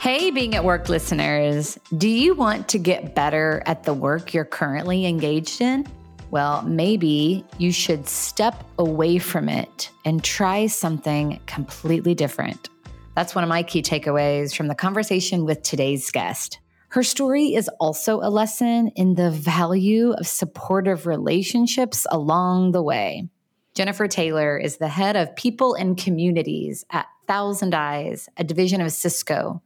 Hey, being at work listeners, do you want to get better at the work you're currently engaged in? Well, maybe you should step away from it and try something completely different. That's one of my key takeaways from the conversation with today's guest. Her story is also a lesson in the value of supportive relationships along the way. Jennifer Taylor is the head of people and communities at ThousandEyes, a division of Cisco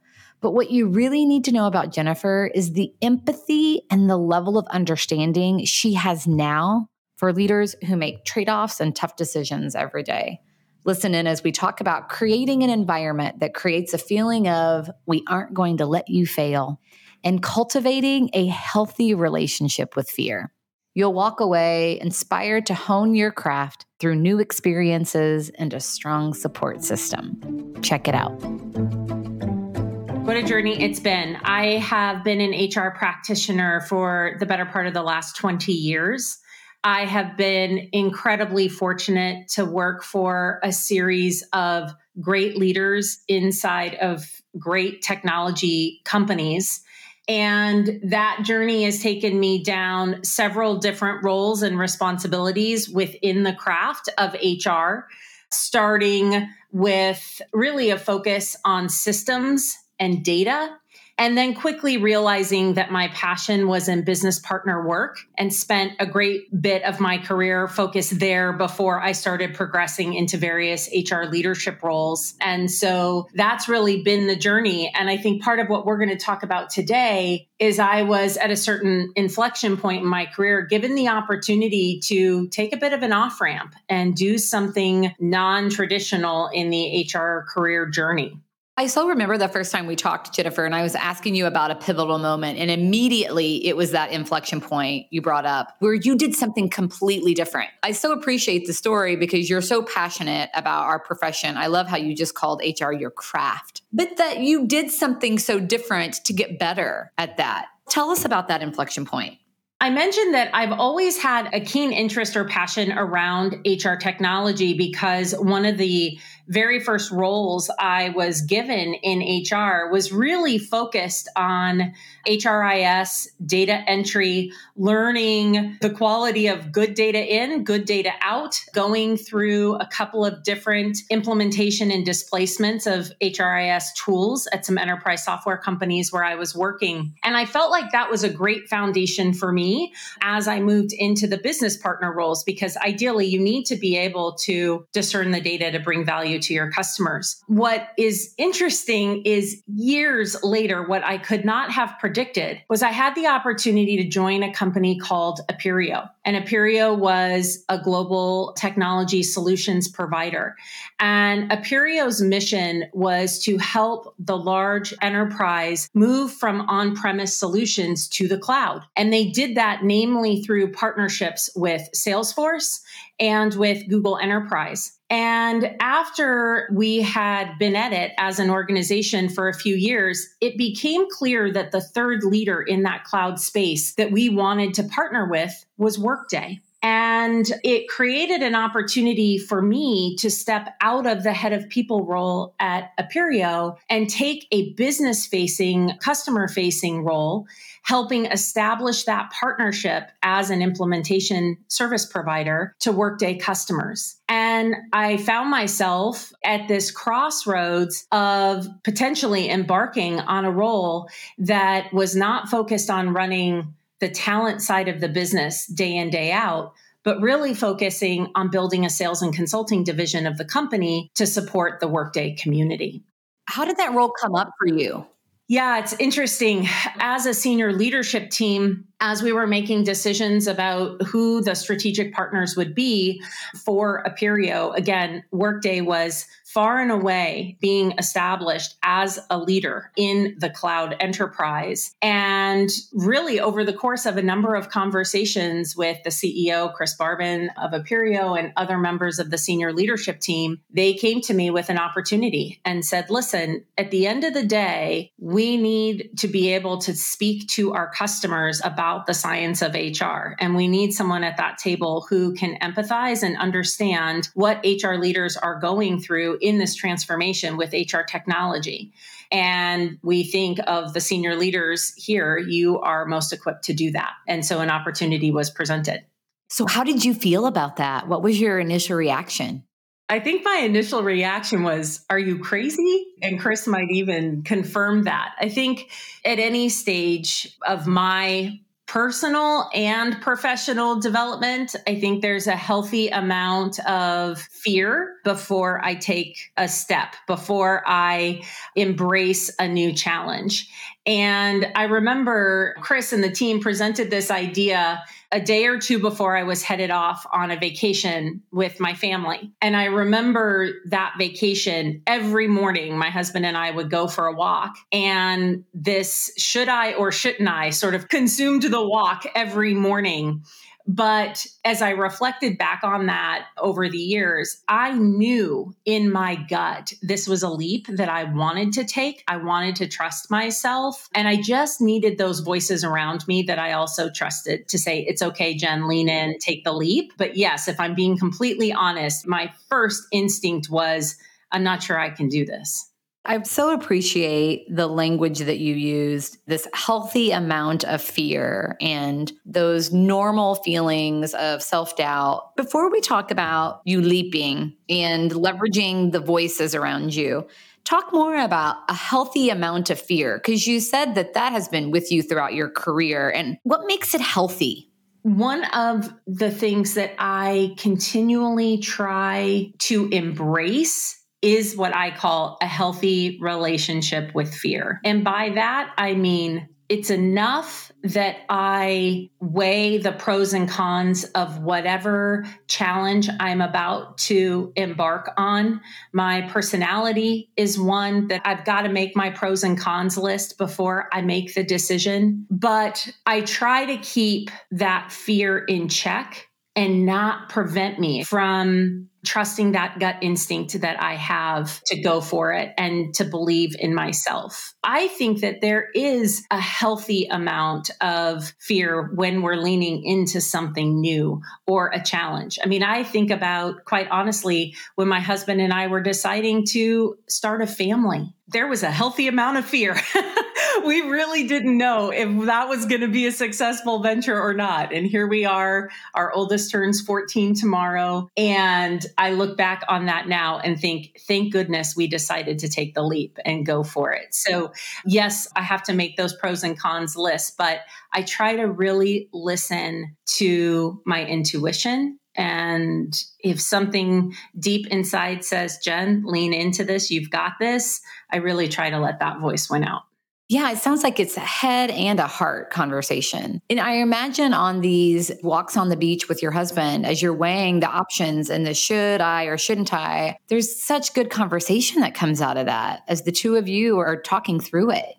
but what you really need to know about Jennifer is the empathy and the level of understanding she has now for leaders who make trade offs and tough decisions every day. Listen in as we talk about creating an environment that creates a feeling of we aren't going to let you fail and cultivating a healthy relationship with fear. You'll walk away inspired to hone your craft through new experiences and a strong support system. Check it out. What a journey it's been. I have been an HR practitioner for the better part of the last 20 years. I have been incredibly fortunate to work for a series of great leaders inside of great technology companies. And that journey has taken me down several different roles and responsibilities within the craft of HR, starting with really a focus on systems and data. And then quickly realizing that my passion was in business partner work and spent a great bit of my career focused there before I started progressing into various HR leadership roles. And so that's really been the journey. And I think part of what we're going to talk about today is I was at a certain inflection point in my career, given the opportunity to take a bit of an off ramp and do something non traditional in the HR career journey. I still remember the first time we talked, Jennifer, and I was asking you about a pivotal moment. And immediately it was that inflection point you brought up where you did something completely different. I so appreciate the story because you're so passionate about our profession. I love how you just called HR your craft, but that you did something so different to get better at that. Tell us about that inflection point. I mentioned that I've always had a keen interest or passion around HR technology because one of the very first roles I was given in HR was really focused on HRIS, data entry, learning the quality of good data in, good data out, going through a couple of different implementation and displacements of HRIS tools at some enterprise software companies where I was working. And I felt like that was a great foundation for me as I moved into the business partner roles because ideally you need to be able to discern the data to bring value to your customers. What is interesting is years later, what I could not have predicted was I had the opportunity to join a company called Appirio. And Appirio was a global technology solutions provider. And Appirio's mission was to help the large enterprise move from on premise solutions to the cloud. And they did that namely through partnerships with Salesforce and with Google Enterprise. And after we had been at it as an organization for a few years, it became clear that the third leader in that cloud space that we wanted to partner with was Workday. And it created an opportunity for me to step out of the head of people role at Appirio and take a business facing, customer facing role helping establish that partnership as an implementation service provider to Workday customers. And I found myself at this crossroads of potentially embarking on a role that was not focused on running the talent side of the business day in, day out, but really focusing on building a sales and consulting division of the company to support the Workday community. How did that role come up for you? Yeah, it's interesting. As a senior leadership team, as we were making decisions about who the strategic partners would be for Appirio, again, Workday was far and away being established as a leader in the cloud enterprise. And really, over the course of a number of conversations with the CEO, Chris Barbin of Appirio, and other members of the senior leadership team, they came to me with an opportunity and said, listen, at the end of the day, we need to be able to speak to our customers about about the science of HR. And we need someone at that table who can empathize and understand what HR leaders are going through in this transformation with HR technology. And we think of the senior leaders here, you are most equipped to do that. And so an opportunity was presented. So, how did you feel about that? What was your initial reaction? I think my initial reaction was, Are you crazy? And Chris might even confirm that. I think at any stage of my personal and professional development, I think there's a healthy amount of fear before I take a step, before I embrace a new challenge. And I remember Chris and the team presented this idea a day or two before I was headed off on a vacation with my family. And I remember that vacation every morning, my husband and I would go for a walk. And this should I or shouldn't I sort of consumed the walk every morning. But as I reflected back on that over the years, I knew in my gut this was a leap that I wanted to take. I wanted to trust myself. And I just needed those voices around me that I also trusted to say, it's okay, Jen, lean in, take the leap. But yes, if I'm being completely honest, my first instinct was, I'm not sure I can do this. I so appreciate the language that you used, this healthy amount of fear and those normal feelings of self doubt. Before we talk about you leaping and leveraging the voices around you, talk more about a healthy amount of fear because you said that that has been with you throughout your career. And what makes it healthy? One of the things that I continually try to embrace is what I call a healthy relationship with fear. And by that, I mean it's enough that I weigh the pros and cons of whatever challenge I'm about to embark on. My personality is one that I've got to make my pros and cons list before I make the decision. But I try to keep that fear in check and not prevent me from trusting that gut instinct that I have to go for it and to believe in myself. I think that there is a healthy amount of fear when we're leaning into something new or a challenge. I mean, I think about quite honestly when my husband and I were deciding to start a family, there was a healthy amount of fear. we really didn't know if that was going to be a successful venture or not. And here we are. Our oldest turns 14 tomorrow. And I look back on that now and think, thank goodness we decided to take the leap and go for it. So, yes, I have to make those pros and cons lists, but I try to really listen to my intuition and if something deep inside says, Jen, lean into this, you've got this, I really try to let that voice win out. Yeah, it sounds like it's a head and a heart conversation. And I imagine on these walks on the beach with your husband, as you're weighing the options and the should I or shouldn't I, there's such good conversation that comes out of that as the two of you are talking through it.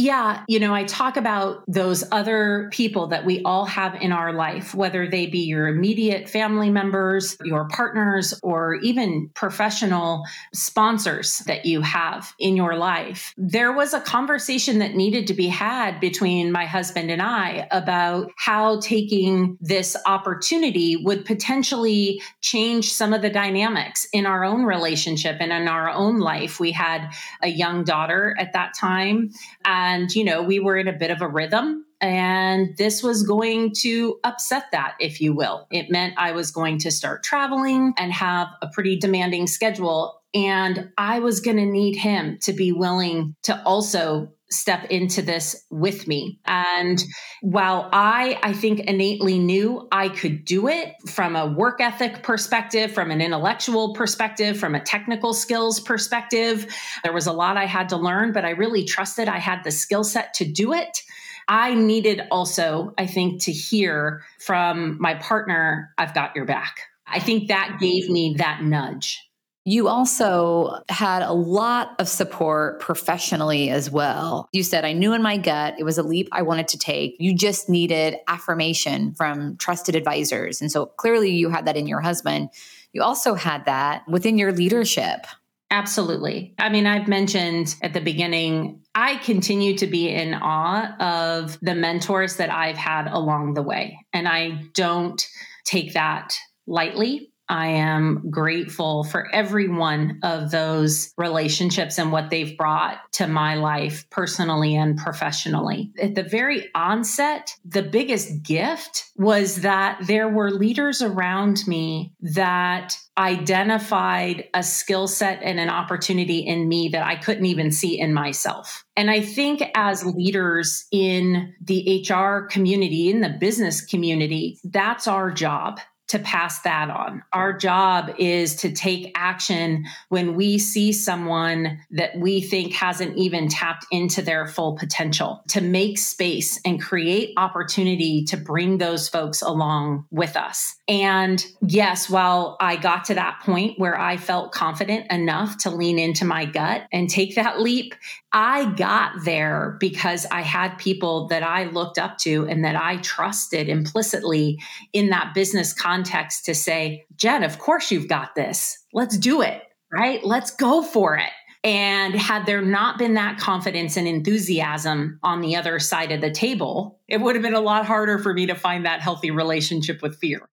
Yeah, you know, I talk about those other people that we all have in our life, whether they be your immediate family members, your partners, or even professional sponsors that you have in your life. There was a conversation that needed to be had between my husband and I about how taking this opportunity would potentially change some of the dynamics in our own relationship and in our own life. We had a young daughter at that time. And, you know, we were in a bit of a rhythm. And this was going to upset that, if you will. It meant I was going to start traveling and have a pretty demanding schedule. And I was going to need him to be willing to also step into this with me. And while I, I think innately knew I could do it from a work ethic perspective, from an intellectual perspective, from a technical skills perspective, there was a lot I had to learn, but I really trusted I had the skill set to do it. I needed also, I think, to hear from my partner, I've got your back. I think that gave me that nudge. You also had a lot of support professionally as well. You said, I knew in my gut it was a leap I wanted to take. You just needed affirmation from trusted advisors. And so clearly you had that in your husband. You also had that within your leadership. Absolutely. I mean, I've mentioned at the beginning, I continue to be in awe of the mentors that I've had along the way. And I don't take that lightly. I am grateful for every one of those relationships and what they've brought to my life personally and professionally. At the very onset, the biggest gift was that there were leaders around me that identified a skill set and an opportunity in me that I couldn't even see in myself. And I think as leaders in the HR community, in the business community, that's our job to pass that on. Our job is to take action when we see someone that we think hasn't even tapped into their full potential, to make space and create opportunity to bring those folks along with us. And yes, while I got to that point where I felt confident enough to lean into my gut and take that leap, I got there because I had people that I looked up to and that I trusted implicitly in that business context to say, Jen, of course you've got this. Let's do it, right? Let's go for it. And had there not been that confidence and enthusiasm on the other side of the table, it would have been a lot harder for me to find that healthy relationship with fear.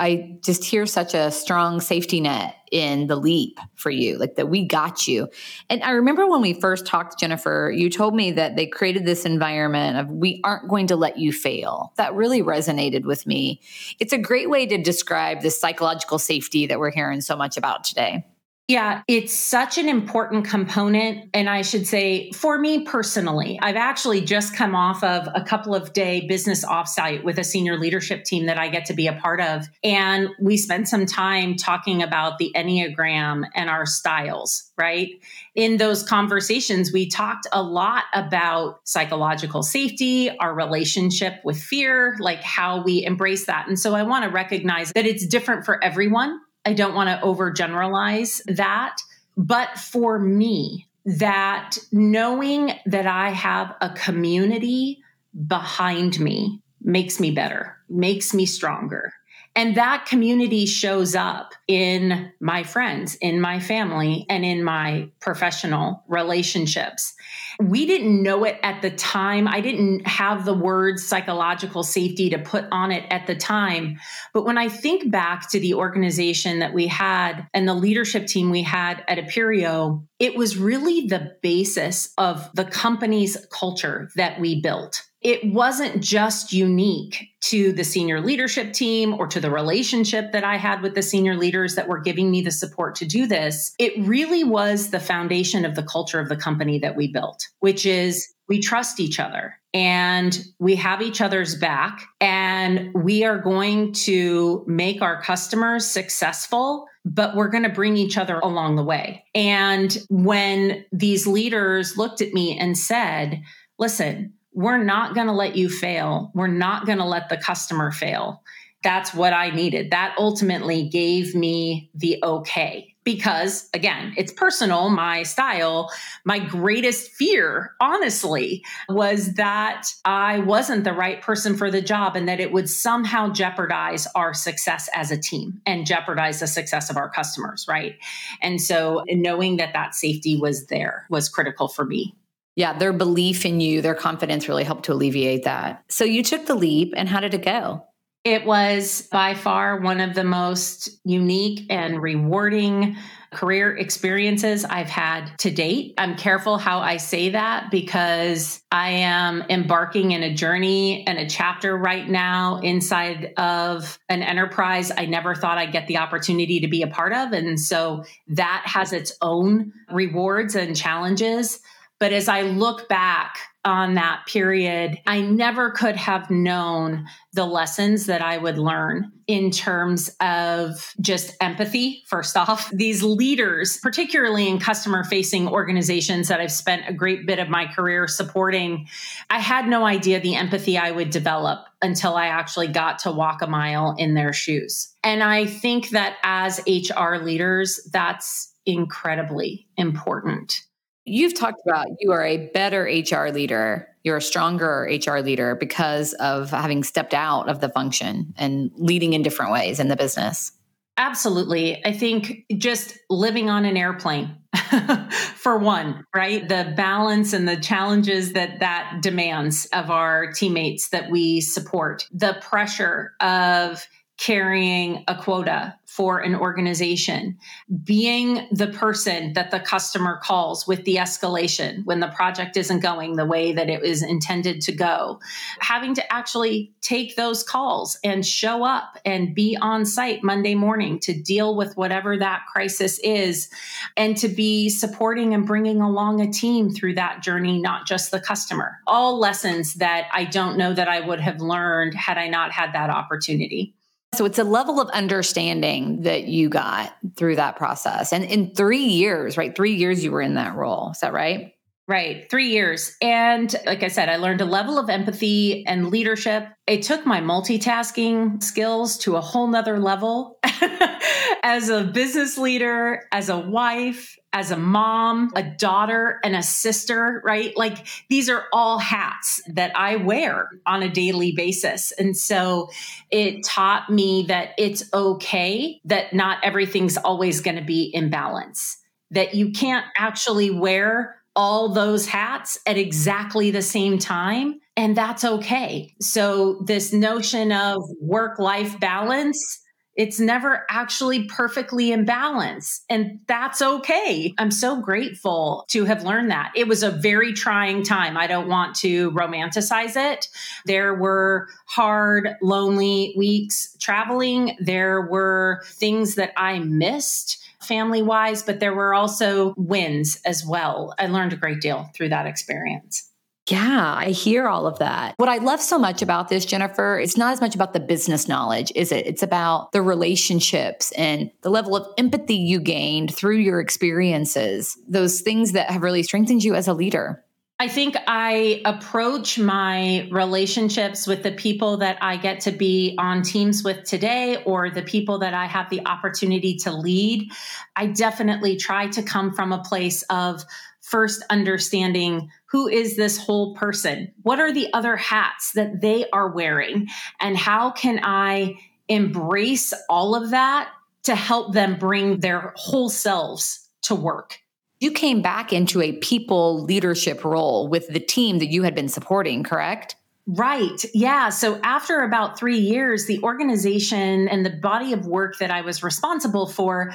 I just hear such a strong safety net in the leap for you, like that we got you. And I remember when we first talked, Jennifer, you told me that they created this environment of we aren't going to let you fail. That really resonated with me. It's a great way to describe the psychological safety that we're hearing so much about today. Yeah, it's such an important component. And I should say, for me personally, I've actually just come off of a couple of day business offsite with a senior leadership team that I get to be a part of. And we spent some time talking about the Enneagram and our styles, right? In those conversations, we talked a lot about psychological safety, our relationship with fear, like how we embrace that. And so I want to recognize that it's different for everyone I don't want to overgeneralize that. But for me, that knowing that I have a community behind me makes me better, makes me stronger. And that community shows up in my friends, in my family, and in my professional relationships. We didn't know it at the time. I didn't have the words psychological safety to put on it at the time. But when I think back to the organization that we had and the leadership team we had at Appirio, it was really the basis of the company's culture that we built it wasn't just unique to the senior leadership team or to the relationship that I had with the senior leaders that were giving me the support to do this. It really was the foundation of the culture of the company that we built, which is we trust each other and we have each other's back and we are going to make our customers successful but we're going to bring each other along the way. And when these leaders looked at me and said, listen, we're not going to let you fail. We're not going to let the customer fail. That's what I needed. That ultimately gave me the okay. Because again, it's personal, my style. My greatest fear, honestly, was that I wasn't the right person for the job and that it would somehow jeopardize our success as a team and jeopardize the success of our customers, right? And so knowing that that safety was there was critical for me. Yeah, their belief in you, their confidence really helped to alleviate that. So you took the leap, and how did it go? It was by far one of the most unique and rewarding career experiences I've had to date. I'm careful how I say that because I am embarking in a journey and a chapter right now inside of an enterprise I never thought I'd get the opportunity to be a part of. And so that has its own rewards and challenges. But as I look back on that period, I never could have known the lessons that I would learn in terms of just empathy. First off, these leaders, particularly in customer facing organizations that I've spent a great bit of my career supporting, I had no idea the empathy I would develop until I actually got to walk a mile in their shoes. And I think that as HR leaders, that's incredibly important You've talked about you are a better HR leader, you're a stronger HR leader because of having stepped out of the function and leading in different ways in the business. Absolutely. I think just living on an airplane for one, right? The balance and the challenges that that demands of our teammates that we support, the pressure of carrying a quota for an organization, being the person that the customer calls with the escalation when the project isn't going the way that it was intended to go, having to actually take those calls and show up and be on site Monday morning to deal with whatever that crisis is, and to be supporting and bringing along a team through that journey, not just the customer. All lessons that I don't know that I would have learned had I not had that opportunity. So it's a level of understanding that you got through that process. And in three years, right? Three years you were in that role. Is that right? Right, three years. And like I said, I learned a level of empathy and leadership. It took my multitasking skills to a whole nother level as a business leader, as a wife, as a mom, a daughter, and a sister, right? Like these are all hats that I wear on a daily basis. And so it taught me that it's okay that not everything's always going to be in balance, that you can't actually wear all those hats at exactly the same time. And that's okay. So, this notion of work life balance it's never actually perfectly in balance. And that's okay. I'm so grateful to have learned that. It was a very trying time. I don't want to romanticize it. There were hard, lonely weeks traveling. There were things that I missed family wise, but there were also wins as well. I learned a great deal through that experience. Yeah, I hear all of that. What I love so much about this, Jennifer, it's not as much about the business knowledge, is it? It's about the relationships and the level of empathy you gained through your experiences, those things that have really strengthened you as a leader. I think I approach my relationships with the people that I get to be on teams with today or the people that I have the opportunity to lead. I definitely try to come from a place of first understanding who is this whole person? What are the other hats that they are wearing? And how can I embrace all of that to help them bring their whole selves to work? You came back into a people leadership role with the team that you had been supporting, correct? Right. Yeah. So after about three years, the organization and the body of work that I was responsible for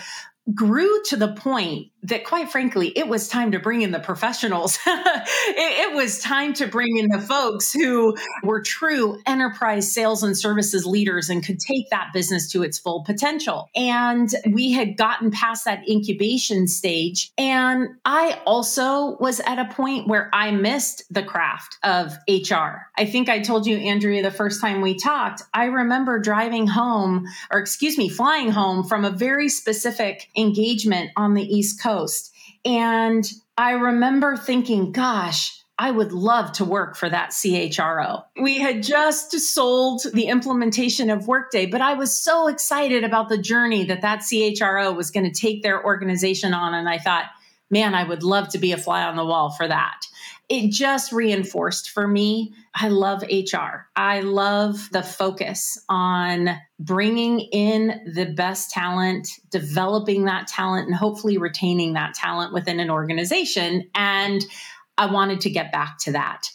grew to the point that quite frankly it was time to bring in the professionals. It, it, was time to bring in the folks who were true enterprise sales and services leaders and could take that business to its full potential. And we had gotten past that incubation stage. And i also was at a point where i missed the craft of hr i think i told you andrea the first time we talked i remember driving home or excuse me flying home from a very specific engagement on the East Coast. And I remember thinking, gosh, I would love to work for that CHRO. We had just sold the implementation of Workday, but I was so excited about the journey that that CHRO was going to take their organization on. And I thought, man, I would love to be a fly on the wall for that it just reinforced for me. I love HR. I love the focus on bringing in the best talent, developing that talent, and hopefully retaining that talent within an organization. And I wanted to get back to that.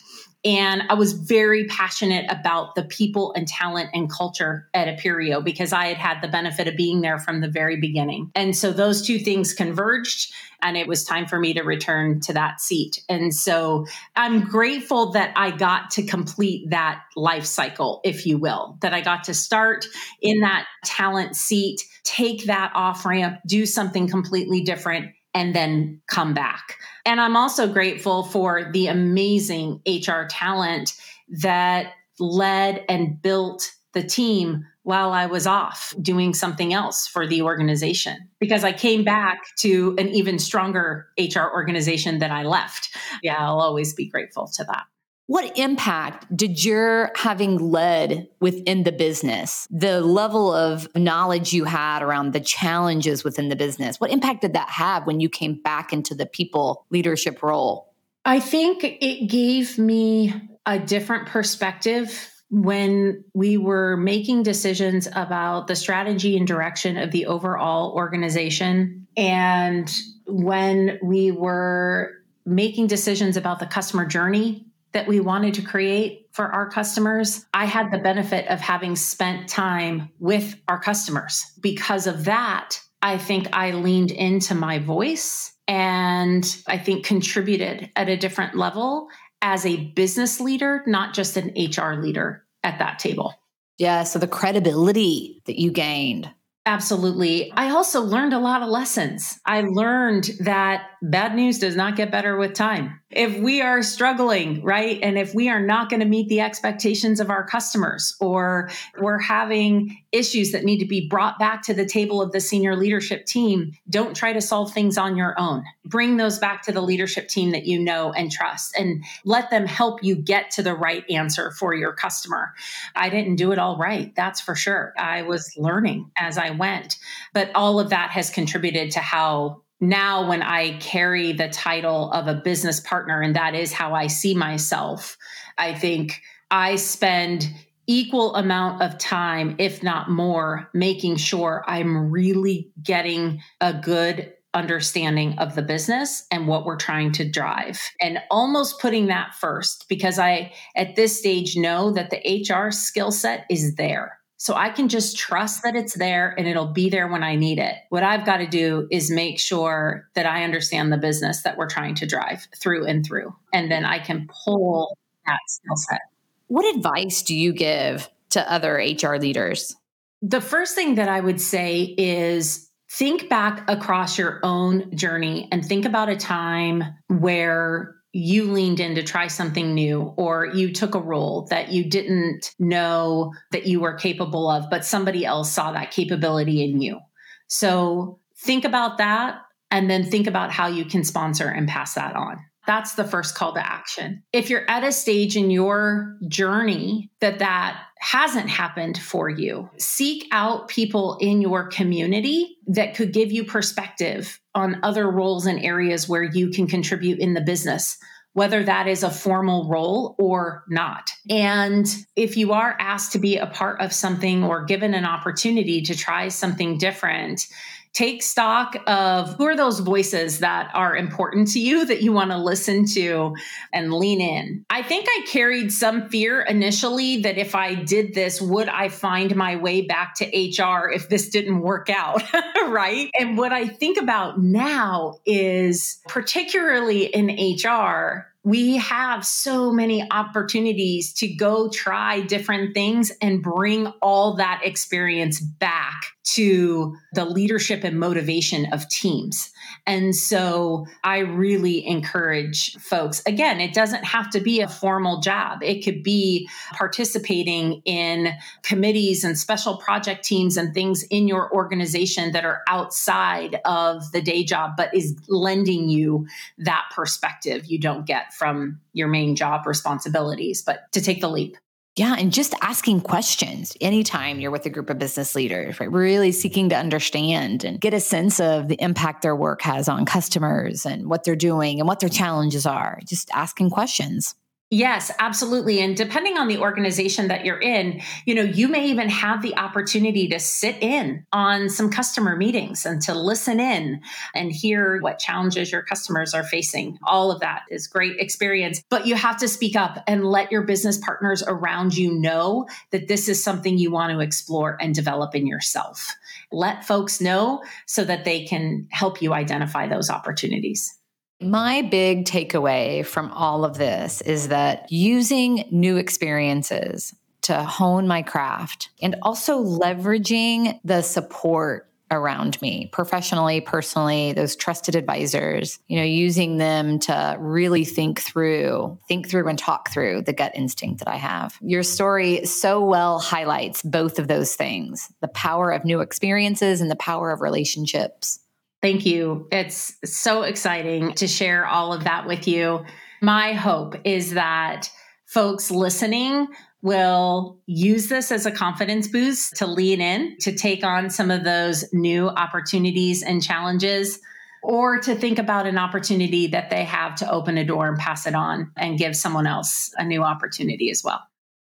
And I was very passionate about the people and talent and culture at Appirio because I had had the benefit of being there from the very beginning. And so those two things converged and it was time for me to return to that seat. And so I'm grateful that I got to complete that life cycle, if you will, that I got to start in that talent seat, take that off ramp, do something completely different and then come back. And I'm also grateful for the amazing HR talent that led and built the team while I was off doing something else for the organization because I came back to an even stronger HR organization than I left. Yeah, I'll always be grateful to that. What impact did your having led within the business, the level of knowledge you had around the challenges within the business, what impact did that have when you came back into the people leadership role? I think it gave me a different perspective when we were making decisions about the strategy and direction of the overall organization and when we were making decisions about the customer journey that we wanted to create for our customers, I had the benefit of having spent time with our customers. Because of that, I think I leaned into my voice and I think contributed at a different level as a business leader, not just an HR leader at that table. Yeah. So the credibility that you gained Absolutely. I also learned a lot of lessons. I learned that bad news does not get better with time. If we are struggling, right, and if we are not going to meet the expectations of our customers or we're having issues that need to be brought back to the table of the senior leadership team, don't try to solve things on your own. Bring those back to the leadership team that you know and trust and let them help you get to the right answer for your customer. I didn't do it all right, that's for sure. I was learning as I went, but all of that has contributed to how now when I carry the title of a business partner, and that is how I see myself, I think I spend equal amount of time, if not more, making sure I'm really getting a good understanding of the business and what we're trying to drive and almost putting that first because I at this stage know that the HR skill set is there. So I can just trust that it's there and it'll be there when I need it. What I've got to do is make sure that I understand the business that we're trying to drive through and through. And then I can pull that skill set. What advice do you give to other HR leaders? The first thing that I would say is think back across your own journey and think about a time where you leaned in to try something new or you took a role that you didn't know that you were capable of, but somebody else saw that capability in you. So think about that and then think about how you can sponsor and pass that on. That's the first call to action. If you're at a stage in your journey that that hasn't happened for you, seek out people in your community that could give you perspective on other roles and areas where you can contribute in the business whether that is a formal role or not. And if you are asked to be a part of something or given an opportunity to try something different, take stock of who are those voices that are important to you that you want to listen to and lean in. I think I carried some fear initially that if I did this, would I find my way back to HR if this didn't work out? right. And what I think about now is particularly in HR, we have so many opportunities to go try different things and bring all that experience back to the leadership and motivation of teams. And so I really encourage folks again, it doesn't have to be a formal job, it could be participating in committees and special project teams and things in your organization that are outside of the day job, but is lending you that perspective you don't get from your main job responsibilities, but to take the leap. Yeah, and just asking questions anytime you're with a group of business leaders, right? Really seeking to understand and get a sense of the impact their work has on customers and what they're doing and what their challenges are. Just asking questions. Yes, absolutely. And depending on the organization that you're in, you know, you may even have the opportunity to sit in on some customer meetings and to listen in and hear what challenges your customers are facing. All of that is great experience, but you have to speak up and let your business partners around you know that this is something you want to explore and develop in yourself. Let folks know so that they can help you identify those opportunities. My big takeaway from all of this is that using new experiences to hone my craft and also leveraging the support around me professionally personally those trusted advisors you know using them to really think through think through and talk through the gut instinct that i have. Your story so well highlights both of those things the power of new experiences and the power of relationships Thank you. It's so exciting to share all of that with you. My hope is that folks listening will use this as a confidence boost to lean in, to take on some of those new opportunities and challenges, or to think about an opportunity that they have to open a door and pass it on and give someone else a new opportunity as well.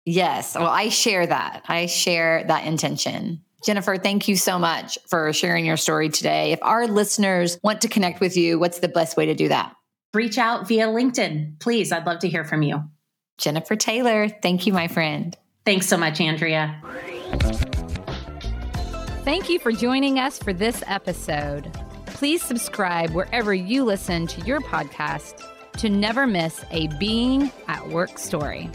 Yes. Well, I share that. I share that intention. Jennifer, thank you so much for sharing your story today. If our listeners want to connect with you, what's the best way to do that? Reach out via LinkedIn. Please, I'd love to hear from you. Jennifer Taylor, thank you, my friend. Thanks so much, Andrea. Thank you for joining us for this episode. Please subscribe wherever you listen to your podcast to never miss a Being at Work story.